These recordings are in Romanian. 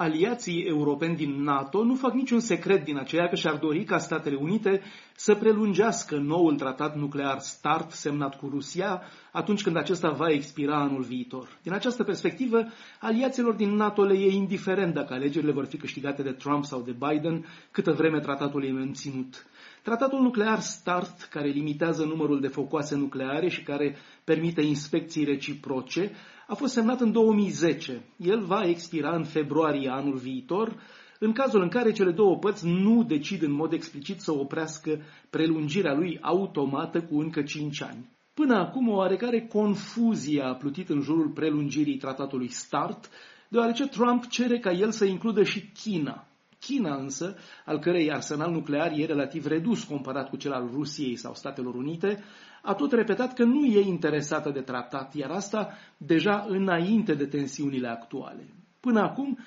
aliații europeni din NATO nu fac niciun secret din aceea că și-ar dori ca Statele Unite să prelungească noul tratat nuclear START semnat cu Rusia atunci când acesta va expira anul viitor. Din această perspectivă, aliaților din NATO le e indiferent dacă alegerile vor fi câștigate de Trump sau de Biden, câtă vreme tratatul e menținut. Tratatul nuclear START, care limitează numărul de focoase nucleare și care permite inspecții reciproce, a fost semnat în 2010. El va expira în februarie anul viitor, în cazul în care cele două părți nu decid în mod explicit să oprească prelungirea lui automată cu încă 5 ani. Până acum, o oarecare confuzie a plutit în jurul prelungirii tratatului START, deoarece Trump cere ca el să includă și China. China însă, al cărei arsenal nuclear e relativ redus comparat cu cel al Rusiei sau Statelor Unite, a tot repetat că nu e interesată de tratat, iar asta deja înainte de tensiunile actuale. Până acum,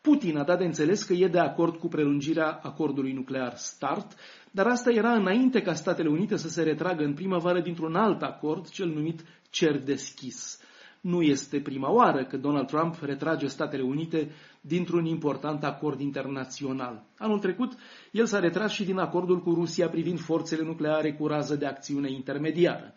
Putin a dat de înțeles că e de acord cu prelungirea acordului nuclear START, dar asta era înainte ca Statele Unite să se retragă în primăvară dintr-un alt acord, cel numit cer deschis. Nu este prima oară că Donald Trump retrage Statele Unite dintr-un important acord internațional. Anul trecut, el s-a retras și din acordul cu Rusia privind forțele nucleare cu rază de acțiune intermediară.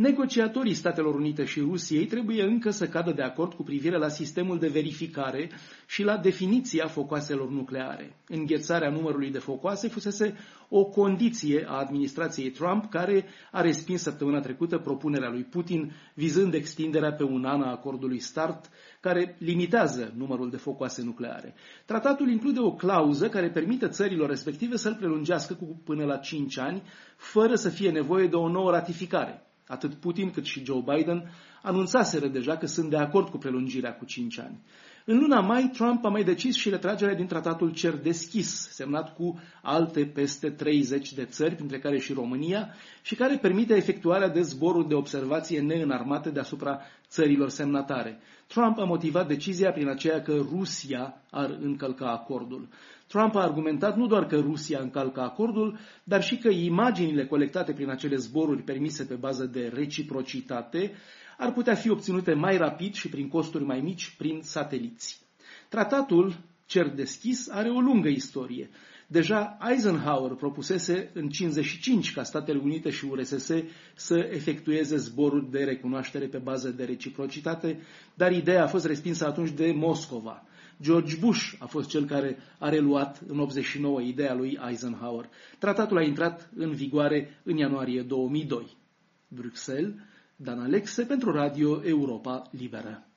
Negociatorii Statelor Unite și Rusiei trebuie încă să cadă de acord cu privire la sistemul de verificare și la definiția focoaselor nucleare. Înghețarea numărului de focoase fusese o condiție a administrației Trump, care a respins săptămâna trecută propunerea lui Putin vizând extinderea pe un an a acordului START, care limitează numărul de focoase nucleare. Tratatul include o clauză care permite țărilor respective să-l prelungească cu până la 5 ani, fără să fie nevoie de o nouă ratificare. Atât Putin cât și Joe Biden anunțaseră deja că sunt de acord cu prelungirea cu 5 ani. În luna mai, Trump a mai decis și retragerea din tratatul cer deschis, semnat cu alte peste 30 de țări, printre care și România, și care permite efectuarea de zboruri de observație neînarmate deasupra țărilor semnatare. Trump a motivat decizia prin aceea că Rusia ar încălca acordul. Trump a argumentat nu doar că Rusia încalcă acordul, dar și că imaginile colectate prin acele zboruri permise pe bază de reciprocitate ar putea fi obținute mai rapid și prin costuri mai mici prin sateliți. Tratatul cer deschis are o lungă istorie. Deja Eisenhower propusese în 55 ca Statele Unite și URSS să efectueze zboruri de recunoaștere pe bază de reciprocitate, dar ideea a fost respinsă atunci de Moscova. George Bush a fost cel care a reluat în 89 ideea lui Eisenhower. Tratatul a intrat în vigoare în ianuarie 2002. Bruxelles, Dan Alexe pentru Radio Europa Liberă.